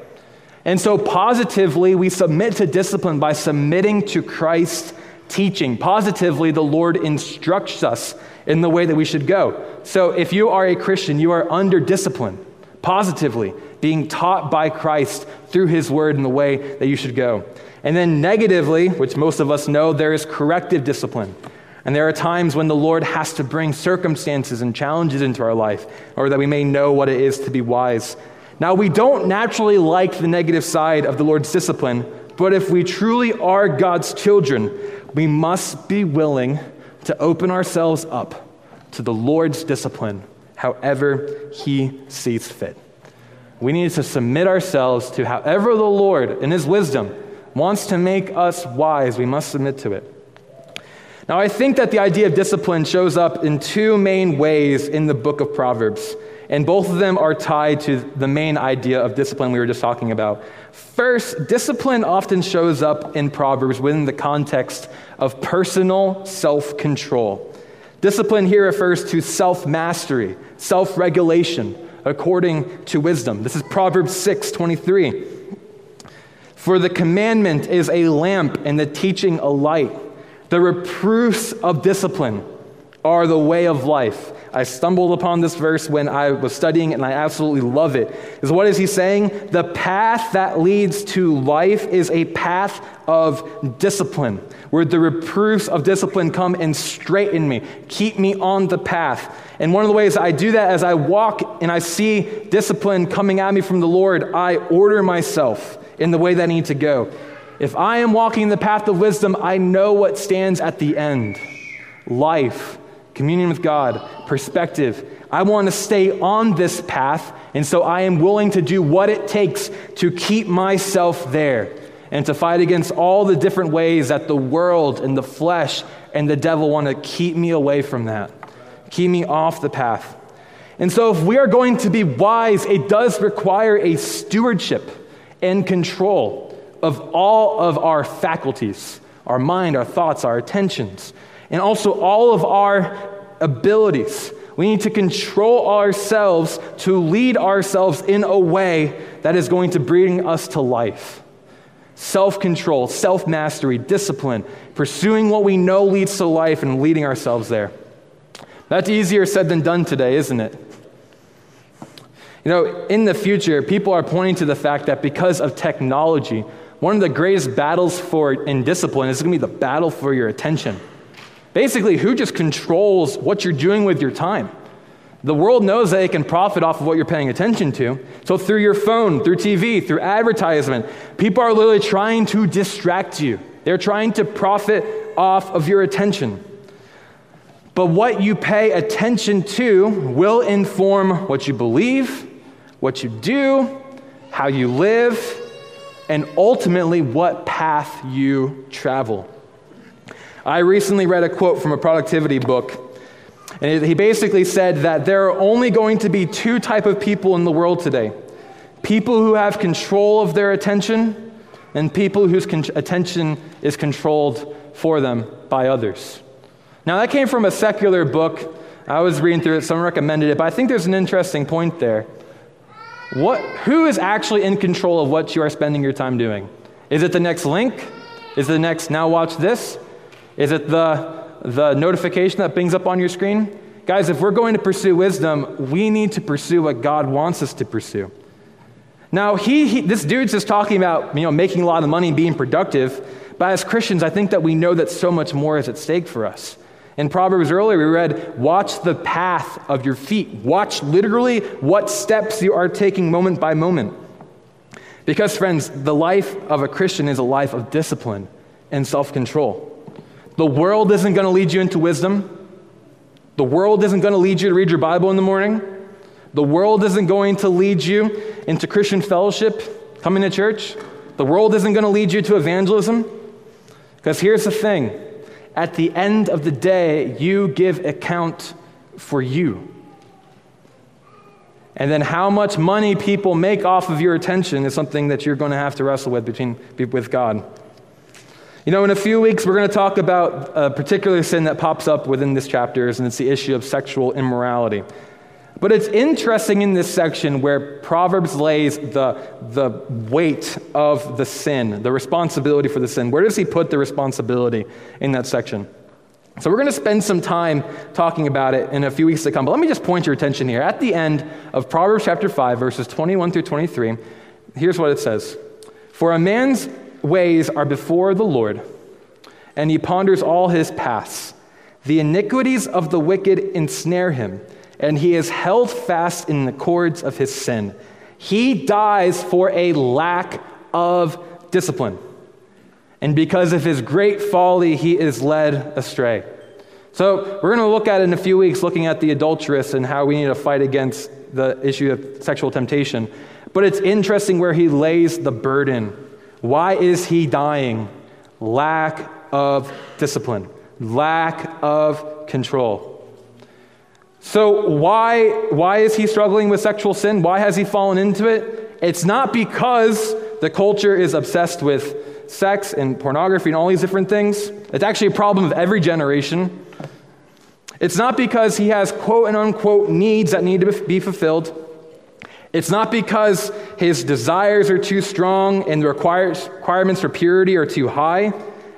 S1: And so, positively, we submit to discipline by submitting to Christ's teaching. Positively, the Lord instructs us in the way that we should go. So, if you are a Christian, you are under discipline, positively, being taught by Christ through his word in the way that you should go. And then, negatively, which most of us know, there is corrective discipline. And there are times when the Lord has to bring circumstances and challenges into our life, or that we may know what it is to be wise now, we don't naturally like the negative side of the Lord's discipline, but if we truly are God's children, we must be willing to open ourselves up to the Lord's discipline however He sees fit. We need to submit ourselves to however the Lord, in His wisdom, wants to make us wise. We must submit to it. Now, I think that the idea of discipline shows up in two main ways in the book of Proverbs. And both of them are tied to the main idea of discipline we were just talking about. First, discipline often shows up in Proverbs within the context of personal self control. Discipline here refers to self mastery, self regulation, according to wisdom. This is Proverbs 6 23. For the commandment is a lamp and the teaching a light. The reproofs of discipline are the way of life I stumbled upon this verse when I was studying and I absolutely love it. Is what is he saying? The path that leads to life is a path of discipline, where the reproofs of discipline come and straighten me, keep me on the path. And one of the ways I do that as I walk and I see discipline coming at me from the Lord, I order myself in the way that I need to go. If I am walking the path of wisdom, I know what stands at the end life, communion with God, perspective. I want to stay on this path, and so I am willing to do what it takes to keep myself there and to fight against all the different ways that the world and the flesh and the devil want to keep me away from that, keep me off the path. And so, if we are going to be wise, it does require a stewardship and control of all of our faculties our mind, our thoughts, our attentions, and also all of our abilities. We need to control ourselves to lead ourselves in a way that is going to bring us to life. Self control, self mastery, discipline, pursuing what we know leads to life and leading ourselves there. That's easier said than done today, isn't it? You know, in the future, people are pointing to the fact that because of technology, one of the greatest battles for in discipline is going to be the battle for your attention. Basically, who just controls what you're doing with your time? The world knows that it can profit off of what you're paying attention to. So, through your phone, through TV, through advertisement, people are literally trying to distract you. They're trying to profit off of your attention. But what you pay attention to will inform what you believe, what you do, how you live, and ultimately what path you travel. I recently read a quote from a productivity book, and he basically said that there are only going to be two type of people in the world today. People who have control of their attention and people whose con- attention is controlled for them by others. Now, that came from a secular book. I was reading through it, someone recommended it, but I think there's an interesting point there. What, who is actually in control of what you are spending your time doing? Is it the next link? Is it the next now watch this? Is it the, the notification that brings up on your screen? Guys, if we're going to pursue wisdom, we need to pursue what God wants us to pursue. Now, he, he, this dude's just talking about you know, making a lot of money and being productive, but as Christians, I think that we know that so much more is at stake for us. In Proverbs earlier, we read, Watch the path of your feet. Watch literally what steps you are taking moment by moment. Because, friends, the life of a Christian is a life of discipline and self control. The world isn't going to lead you into wisdom. The world isn't going to lead you to read your Bible in the morning. The world isn't going to lead you into Christian fellowship, coming to church. The world isn't going to lead you to evangelism. Because here's the thing at the end of the day, you give account for you. And then how much money people make off of your attention is something that you're going to have to wrestle with between with God. You know, in a few weeks, we're going to talk about a particular sin that pops up within this chapter, and it's the issue of sexual immorality. But it's interesting in this section where Proverbs lays the, the weight of the sin, the responsibility for the sin. Where does he put the responsibility in that section? So we're going to spend some time talking about it in a few weeks to come. But let me just point your attention here. At the end of Proverbs chapter 5, verses 21 through 23, here's what it says For a man's ways are before the Lord, and he ponders all his paths. The iniquities of the wicked ensnare him and he is held fast in the cords of his sin. He dies for a lack of discipline. And because of his great folly, he is led astray. So, we're going to look at in a few weeks, looking at the adulteress and how we need to fight against the issue of sexual temptation. But it's interesting where he lays the burden. Why is he dying? Lack of discipline, lack of control. So, why, why is he struggling with sexual sin? Why has he fallen into it? It's not because the culture is obsessed with sex and pornography and all these different things. It's actually a problem of every generation. It's not because he has quote and unquote needs that need to be fulfilled. It's not because his desires are too strong and the requirements for purity are too high,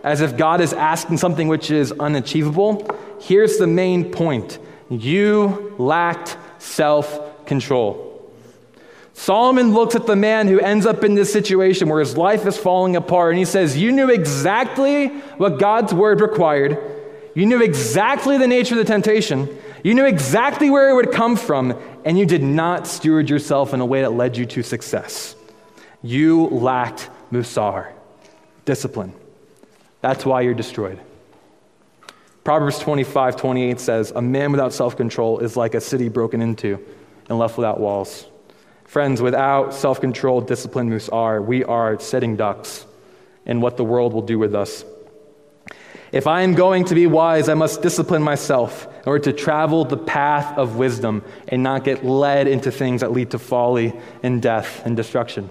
S1: as if God is asking something which is unachievable. Here's the main point You lacked self control. Solomon looks at the man who ends up in this situation where his life is falling apart and he says, You knew exactly what God's word required. You knew exactly the nature of the temptation. You knew exactly where it would come from, and you did not steward yourself in a way that led you to success. You lacked musar, discipline. That's why you're destroyed. Proverbs 25, 28 says, A man without self control is like a city broken into and left without walls. Friends, without self control, discipline, musar, we are sitting ducks in what the world will do with us. If I am going to be wise, I must discipline myself in order to travel the path of wisdom and not get led into things that lead to folly and death and destruction.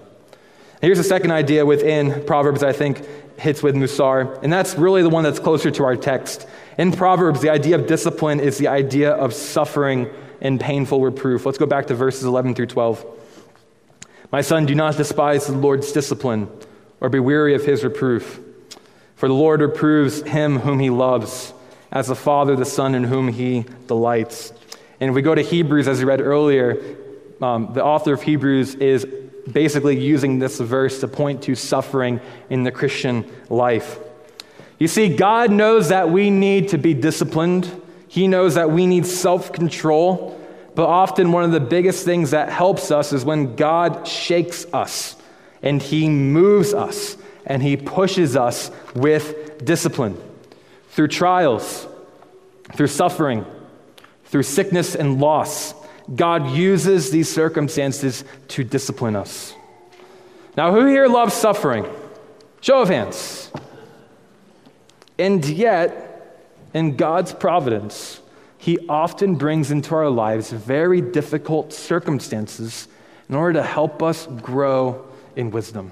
S1: Here's a second idea within Proverbs I think hits with Musar, and that's really the one that's closer to our text. In Proverbs, the idea of discipline is the idea of suffering and painful reproof. Let's go back to verses 11 through 12. My son, do not despise the Lord's discipline or be weary of his reproof. For the Lord reproves him whom he loves, as the Father the Son in whom he delights. And if we go to Hebrews, as we read earlier, um, the author of Hebrews is basically using this verse to point to suffering in the Christian life. You see, God knows that we need to be disciplined, He knows that we need self control. But often, one of the biggest things that helps us is when God shakes us and He moves us and He pushes us with discipline through trials, through suffering, through sickness and loss. God uses these circumstances to discipline us. Now, who here loves suffering? Show of hands. And yet, in God's providence, He often brings into our lives very difficult circumstances in order to help us grow in wisdom.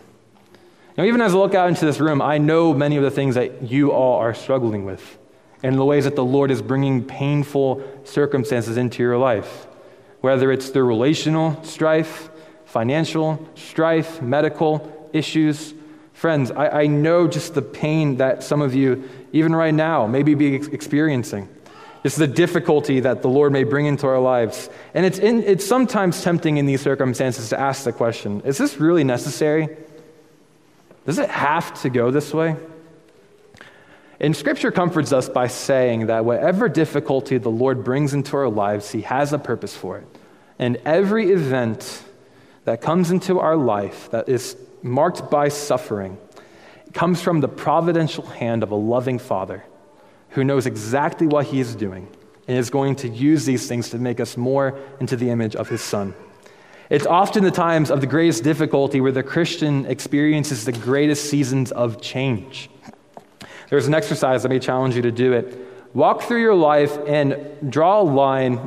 S1: Now, even as I look out into this room, I know many of the things that you all are struggling with and the ways that the Lord is bringing painful circumstances into your life, whether it's through relational strife, financial strife, medical issues. Friends, I, I know just the pain that some of you, even right now, maybe be experiencing. It's the difficulty that the Lord may bring into our lives. And it's, in, it's sometimes tempting in these circumstances to ask the question is this really necessary? Does it have to go this way? And Scripture comforts us by saying that whatever difficulty the Lord brings into our lives, He has a purpose for it. And every event that comes into our life that is marked by suffering comes from the providential hand of a loving Father who knows exactly what He is doing and is going to use these things to make us more into the image of His Son. It's often the times of the greatest difficulty where the Christian experiences the greatest seasons of change. There's an exercise, I may challenge you to do it. Walk through your life and draw a line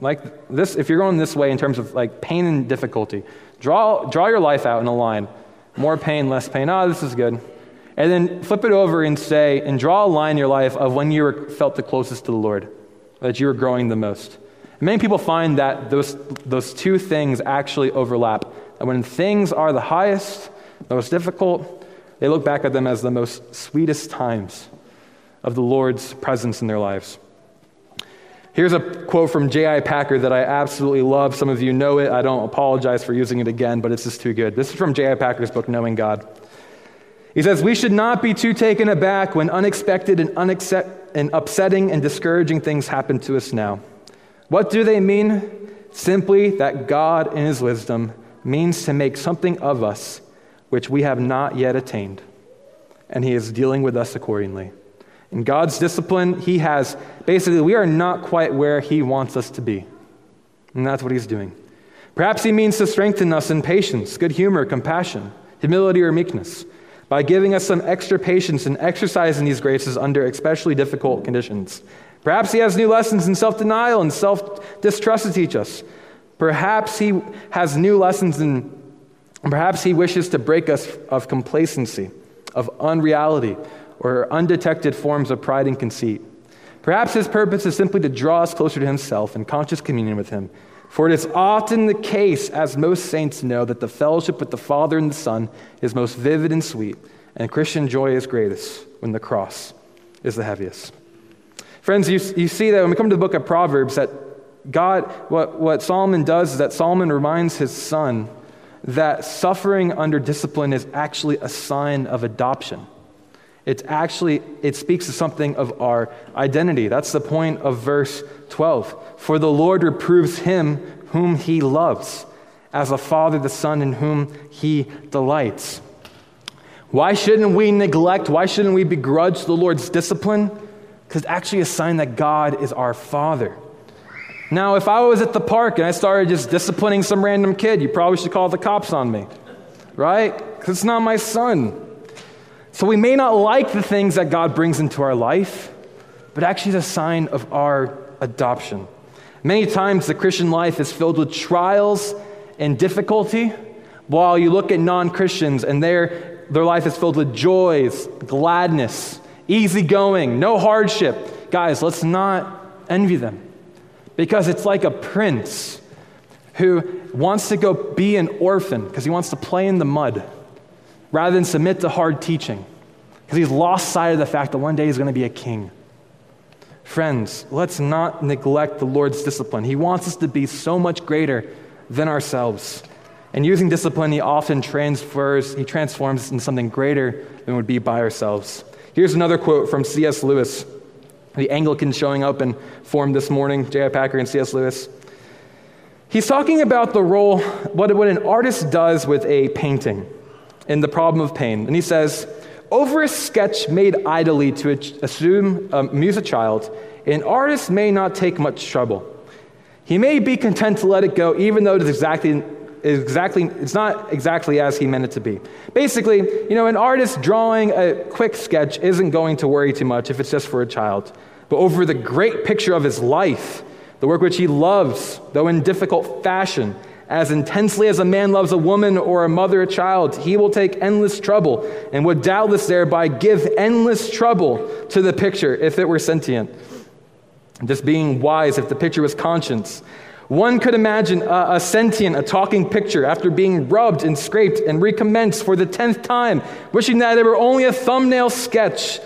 S1: like this. If you're going this way in terms of like pain and difficulty, draw, draw your life out in a line. More pain, less pain. Oh, this is good. And then flip it over and say, and draw a line in your life of when you were, felt the closest to the Lord, that you were growing the most. Many people find that those, those two things actually overlap. And when things are the highest, the most difficult, they look back at them as the most sweetest times of the Lord's presence in their lives. Here's a quote from J.I. Packer that I absolutely love. Some of you know it. I don't apologize for using it again, but it's just too good. This is from J.I. Packer's book, Knowing God. He says, We should not be too taken aback when unexpected and, unaccept- and upsetting and discouraging things happen to us now. What do they mean? Simply that God, in His wisdom, means to make something of us which we have not yet attained, and He is dealing with us accordingly. In God's discipline, He has basically, we are not quite where He wants us to be. And that's what He's doing. Perhaps He means to strengthen us in patience, good humor, compassion, humility, or meekness by giving us some extra patience and exercising these graces under especially difficult conditions. Perhaps he has new lessons in self denial and self distrust to teach us. Perhaps he has new lessons in, perhaps he wishes to break us of complacency, of unreality, or undetected forms of pride and conceit. Perhaps his purpose is simply to draw us closer to himself in conscious communion with him. For it is often the case, as most saints know, that the fellowship with the Father and the Son is most vivid and sweet, and Christian joy is greatest when the cross is the heaviest. Friends, you, you see that when we come to the book of Proverbs, that God, what, what Solomon does is that Solomon reminds his son that suffering under discipline is actually a sign of adoption. It's actually, it speaks to something of our identity. That's the point of verse 12. For the Lord reproves him whom he loves, as a father the son in whom he delights. Why shouldn't we neglect, why shouldn't we begrudge the Lord's discipline? Because it's actually a sign that God is our father. Now, if I was at the park and I started just disciplining some random kid, you probably should call the cops on me, right? Because it's not my son. So we may not like the things that God brings into our life, but actually it's a sign of our adoption. Many times the Christian life is filled with trials and difficulty, while you look at non Christians and their, their life is filled with joys, gladness, easygoing, no hardship. Guys, let's not envy them because it's like a prince who wants to go be an orphan because he wants to play in the mud rather than submit to hard teaching because he's lost sight of the fact that one day he's going to be a king. Friends, let's not neglect the Lord's discipline. He wants us to be so much greater than ourselves. And using discipline, he often transfers, he transforms into something greater than would be by ourselves. Here's another quote from C.S. Lewis, the Anglican showing up in form this morning, J.I. Packer and C.S. Lewis. He's talking about the role, what, what an artist does with a painting in the problem of pain. And he says, over a sketch made idly to assume, um, amuse a child, an artist may not take much trouble. He may be content to let it go, even though it is exactly, exactly, it's not exactly as he meant it to be. Basically, you know, an artist drawing a quick sketch isn't going to worry too much if it's just for a child. But over the great picture of his life, the work which he loves, though in difficult fashion, as intensely as a man loves a woman or a mother a child, he will take endless trouble and would doubtless thereby give endless trouble to the picture if it were sentient. Just being wise if the picture was conscience. One could imagine a, a, sentient, a talking picture after being rubbed and scraped and recommenced for the tenth time, wishing that it were only a thumbnail sketch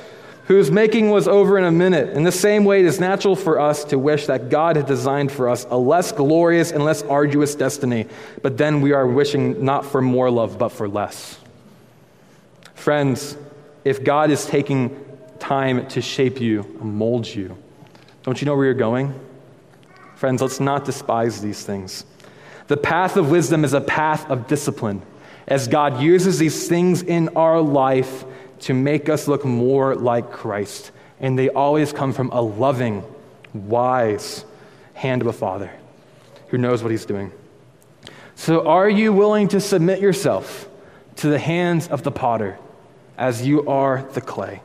S1: whose making was over in a minute. In the same way, it is natural for us to wish that God had designed for us a less glorious and less arduous destiny, but then we are wishing not for more love, but for less. Friends, if God is taking time to shape you, mold you, don't you know where you're going? Friends, let's not despise these things. The path of wisdom is a path of discipline. As God uses these things in our life, to make us look more like Christ. And they always come from a loving, wise hand of a father who knows what he's doing. So, are you willing to submit yourself to the hands of the potter as you are the clay?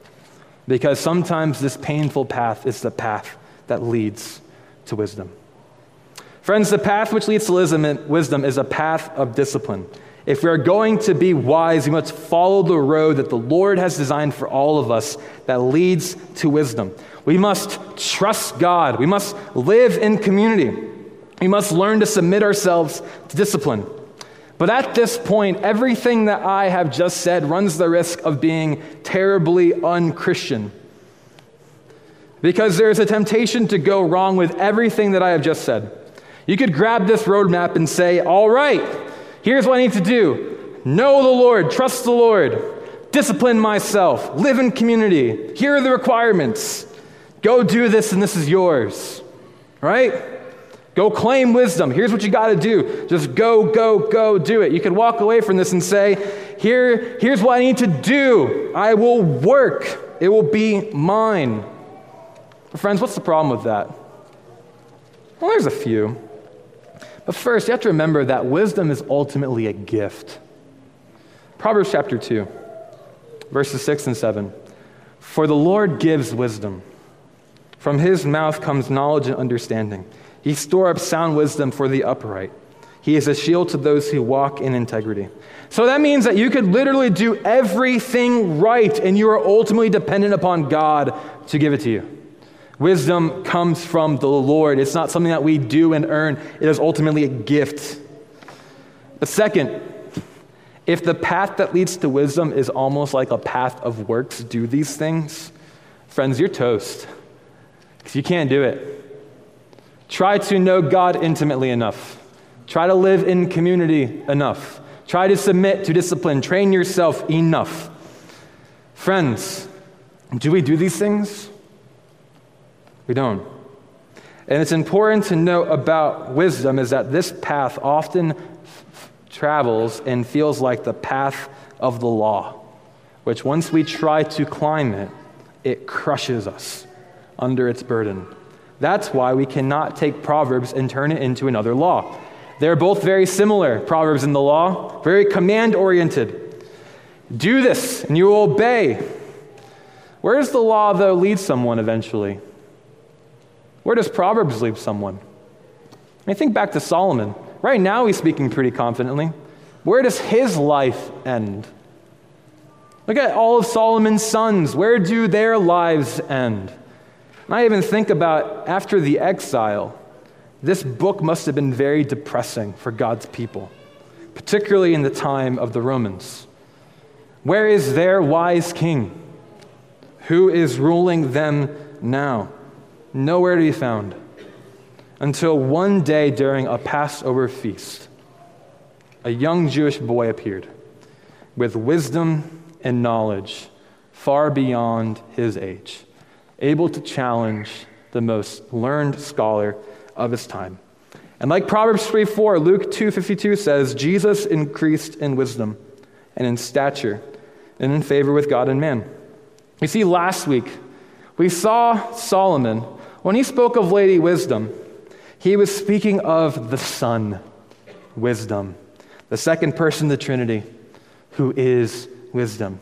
S1: Because sometimes this painful path is the path that leads to wisdom. Friends, the path which leads to wisdom is a path of discipline. If we are going to be wise, we must follow the road that the Lord has designed for all of us that leads to wisdom. We must trust God. We must live in community. We must learn to submit ourselves to discipline. But at this point, everything that I have just said runs the risk of being terribly unchristian. Because there's a temptation to go wrong with everything that I have just said. You could grab this roadmap and say, All right, Here's what I need to do know the Lord, trust the Lord, discipline myself, live in community. Here are the requirements. Go do this, and this is yours. Right? Go claim wisdom. Here's what you got to do. Just go, go, go, do it. You could walk away from this and say, Here, here's what I need to do. I will work. It will be mine. But friends, what's the problem with that? Well, there's a few. But first, you have to remember that wisdom is ultimately a gift. Proverbs chapter 2, verses 6 and 7. For the Lord gives wisdom. From his mouth comes knowledge and understanding. He store up sound wisdom for the upright. He is a shield to those who walk in integrity. So that means that you could literally do everything right, and you are ultimately dependent upon God to give it to you. Wisdom comes from the Lord. It's not something that we do and earn, it is ultimately a gift. But second, if the path that leads to wisdom is almost like a path of works, do these things, friends, you're toast. Because you can't do it. Try to know God intimately enough. Try to live in community enough. Try to submit to discipline. Train yourself enough. Friends, do we do these things? We don't. And it's important to note about wisdom is that this path often f- travels and feels like the path of the law, which once we try to climb it, it crushes us under its burden. That's why we cannot take Proverbs and turn it into another law. They're both very similar, Proverbs and the law, very command oriented. Do this and you will obey. Where does the law, though, lead someone eventually? Where does Proverbs leave someone? I mean, think back to Solomon. Right now, he's speaking pretty confidently. Where does his life end? Look at all of Solomon's sons. Where do their lives end? And I even think about after the exile, this book must have been very depressing for God's people, particularly in the time of the Romans. Where is their wise king? Who is ruling them now? Nowhere to be found until one day during a Passover feast, a young Jewish boy appeared with wisdom and knowledge far beyond his age, able to challenge the most learned scholar of his time. And like Proverbs 3 4, Luke 2.52 says, Jesus increased in wisdom and in stature and in favor with God and man. You see, last week we saw Solomon when he spoke of Lady Wisdom, he was speaking of the Son, Wisdom, the second person of the Trinity, who is wisdom.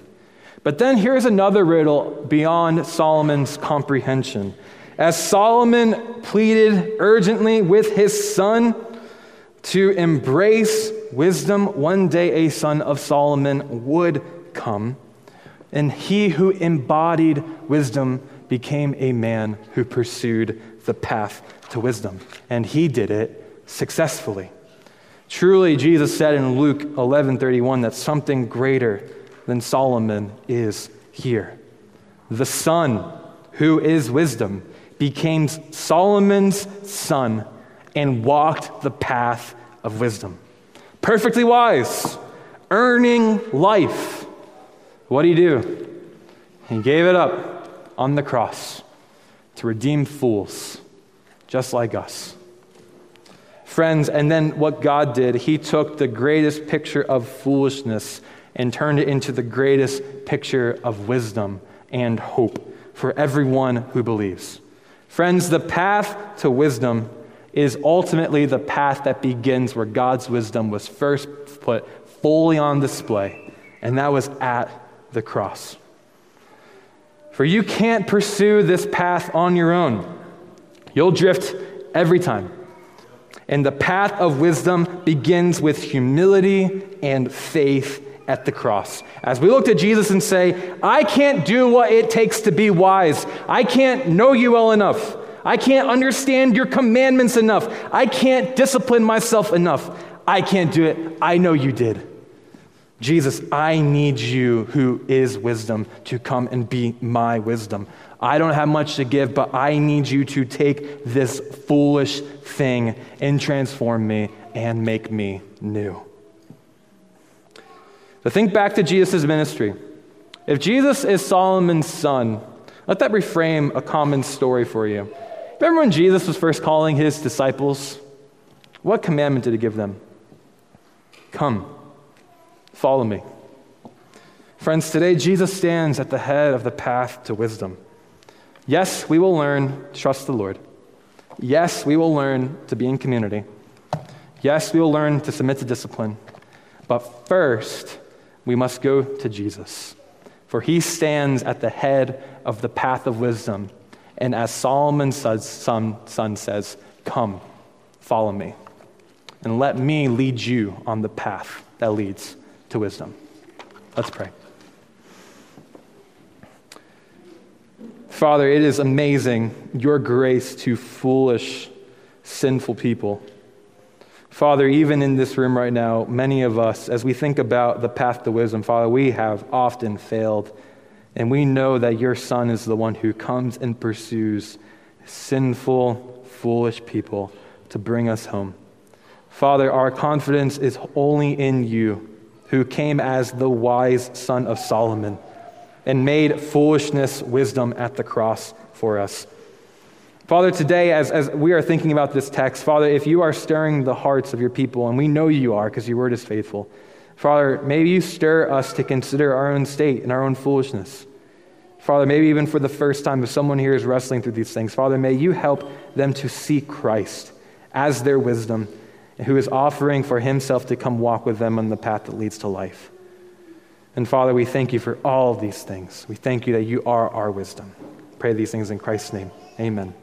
S1: But then here's another riddle beyond Solomon's comprehension. As Solomon pleaded urgently with his son to embrace wisdom, one day a son of Solomon would come, and he who embodied wisdom became a man who pursued the path to wisdom, and he did it successfully. Truly, Jesus said in Luke 11:31 that something greater than Solomon is here. The Son, who is wisdom, became Solomon's son and walked the path of wisdom. Perfectly wise, earning life. What did he do? He gave it up on the cross to redeem fools just like us. Friends, and then what God did, He took the greatest picture of foolishness and turned it into the greatest picture of wisdom and hope for everyone who believes. Friends, the path to wisdom is ultimately the path that begins where God's wisdom was first put fully on display, and that was at the cross. For you can't pursue this path on your own. You'll drift every time. And the path of wisdom begins with humility and faith at the cross. As we look to Jesus and say, I can't do what it takes to be wise, I can't know you well enough. I can't understand your commandments enough. I can't discipline myself enough. I can't do it. I know you did. Jesus, I need you, who is wisdom, to come and be my wisdom. I don't have much to give, but I need you to take this foolish thing and transform me and make me new. So think back to Jesus' ministry. If Jesus is Solomon's son, let that reframe a common story for you. Remember when Jesus was first calling his disciples? What commandment did he give them? Come. Follow me. Friends, today Jesus stands at the head of the path to wisdom. Yes, we will learn to trust the Lord. Yes, we will learn to be in community. Yes, we will learn to submit to discipline. But first, we must go to Jesus. For he stands at the head of the path of wisdom. And as Solomon's son, son says, Come, follow me, and let me lead you on the path that leads to wisdom. Let's pray. Father, it is amazing your grace to foolish, sinful people. Father, even in this room right now, many of us, as we think about the path to wisdom, Father, we have often failed. And we know that your Son is the one who comes and pursues sinful, foolish people to bring us home. Father, our confidence is only in you, who came as the wise son of Solomon and made foolishness wisdom at the cross for us. Father, today, as, as we are thinking about this text, Father, if you are stirring the hearts of your people, and we know you are because your word is faithful, Father, maybe you stir us to consider our own state and our own foolishness. Father, maybe even for the first time, if someone here is wrestling through these things, Father, may you help them to see Christ as their wisdom, who is offering for himself to come walk with them on the path that leads to life. And Father, we thank you for all these things. We thank you that you are our wisdom. Pray these things in Christ's name. Amen.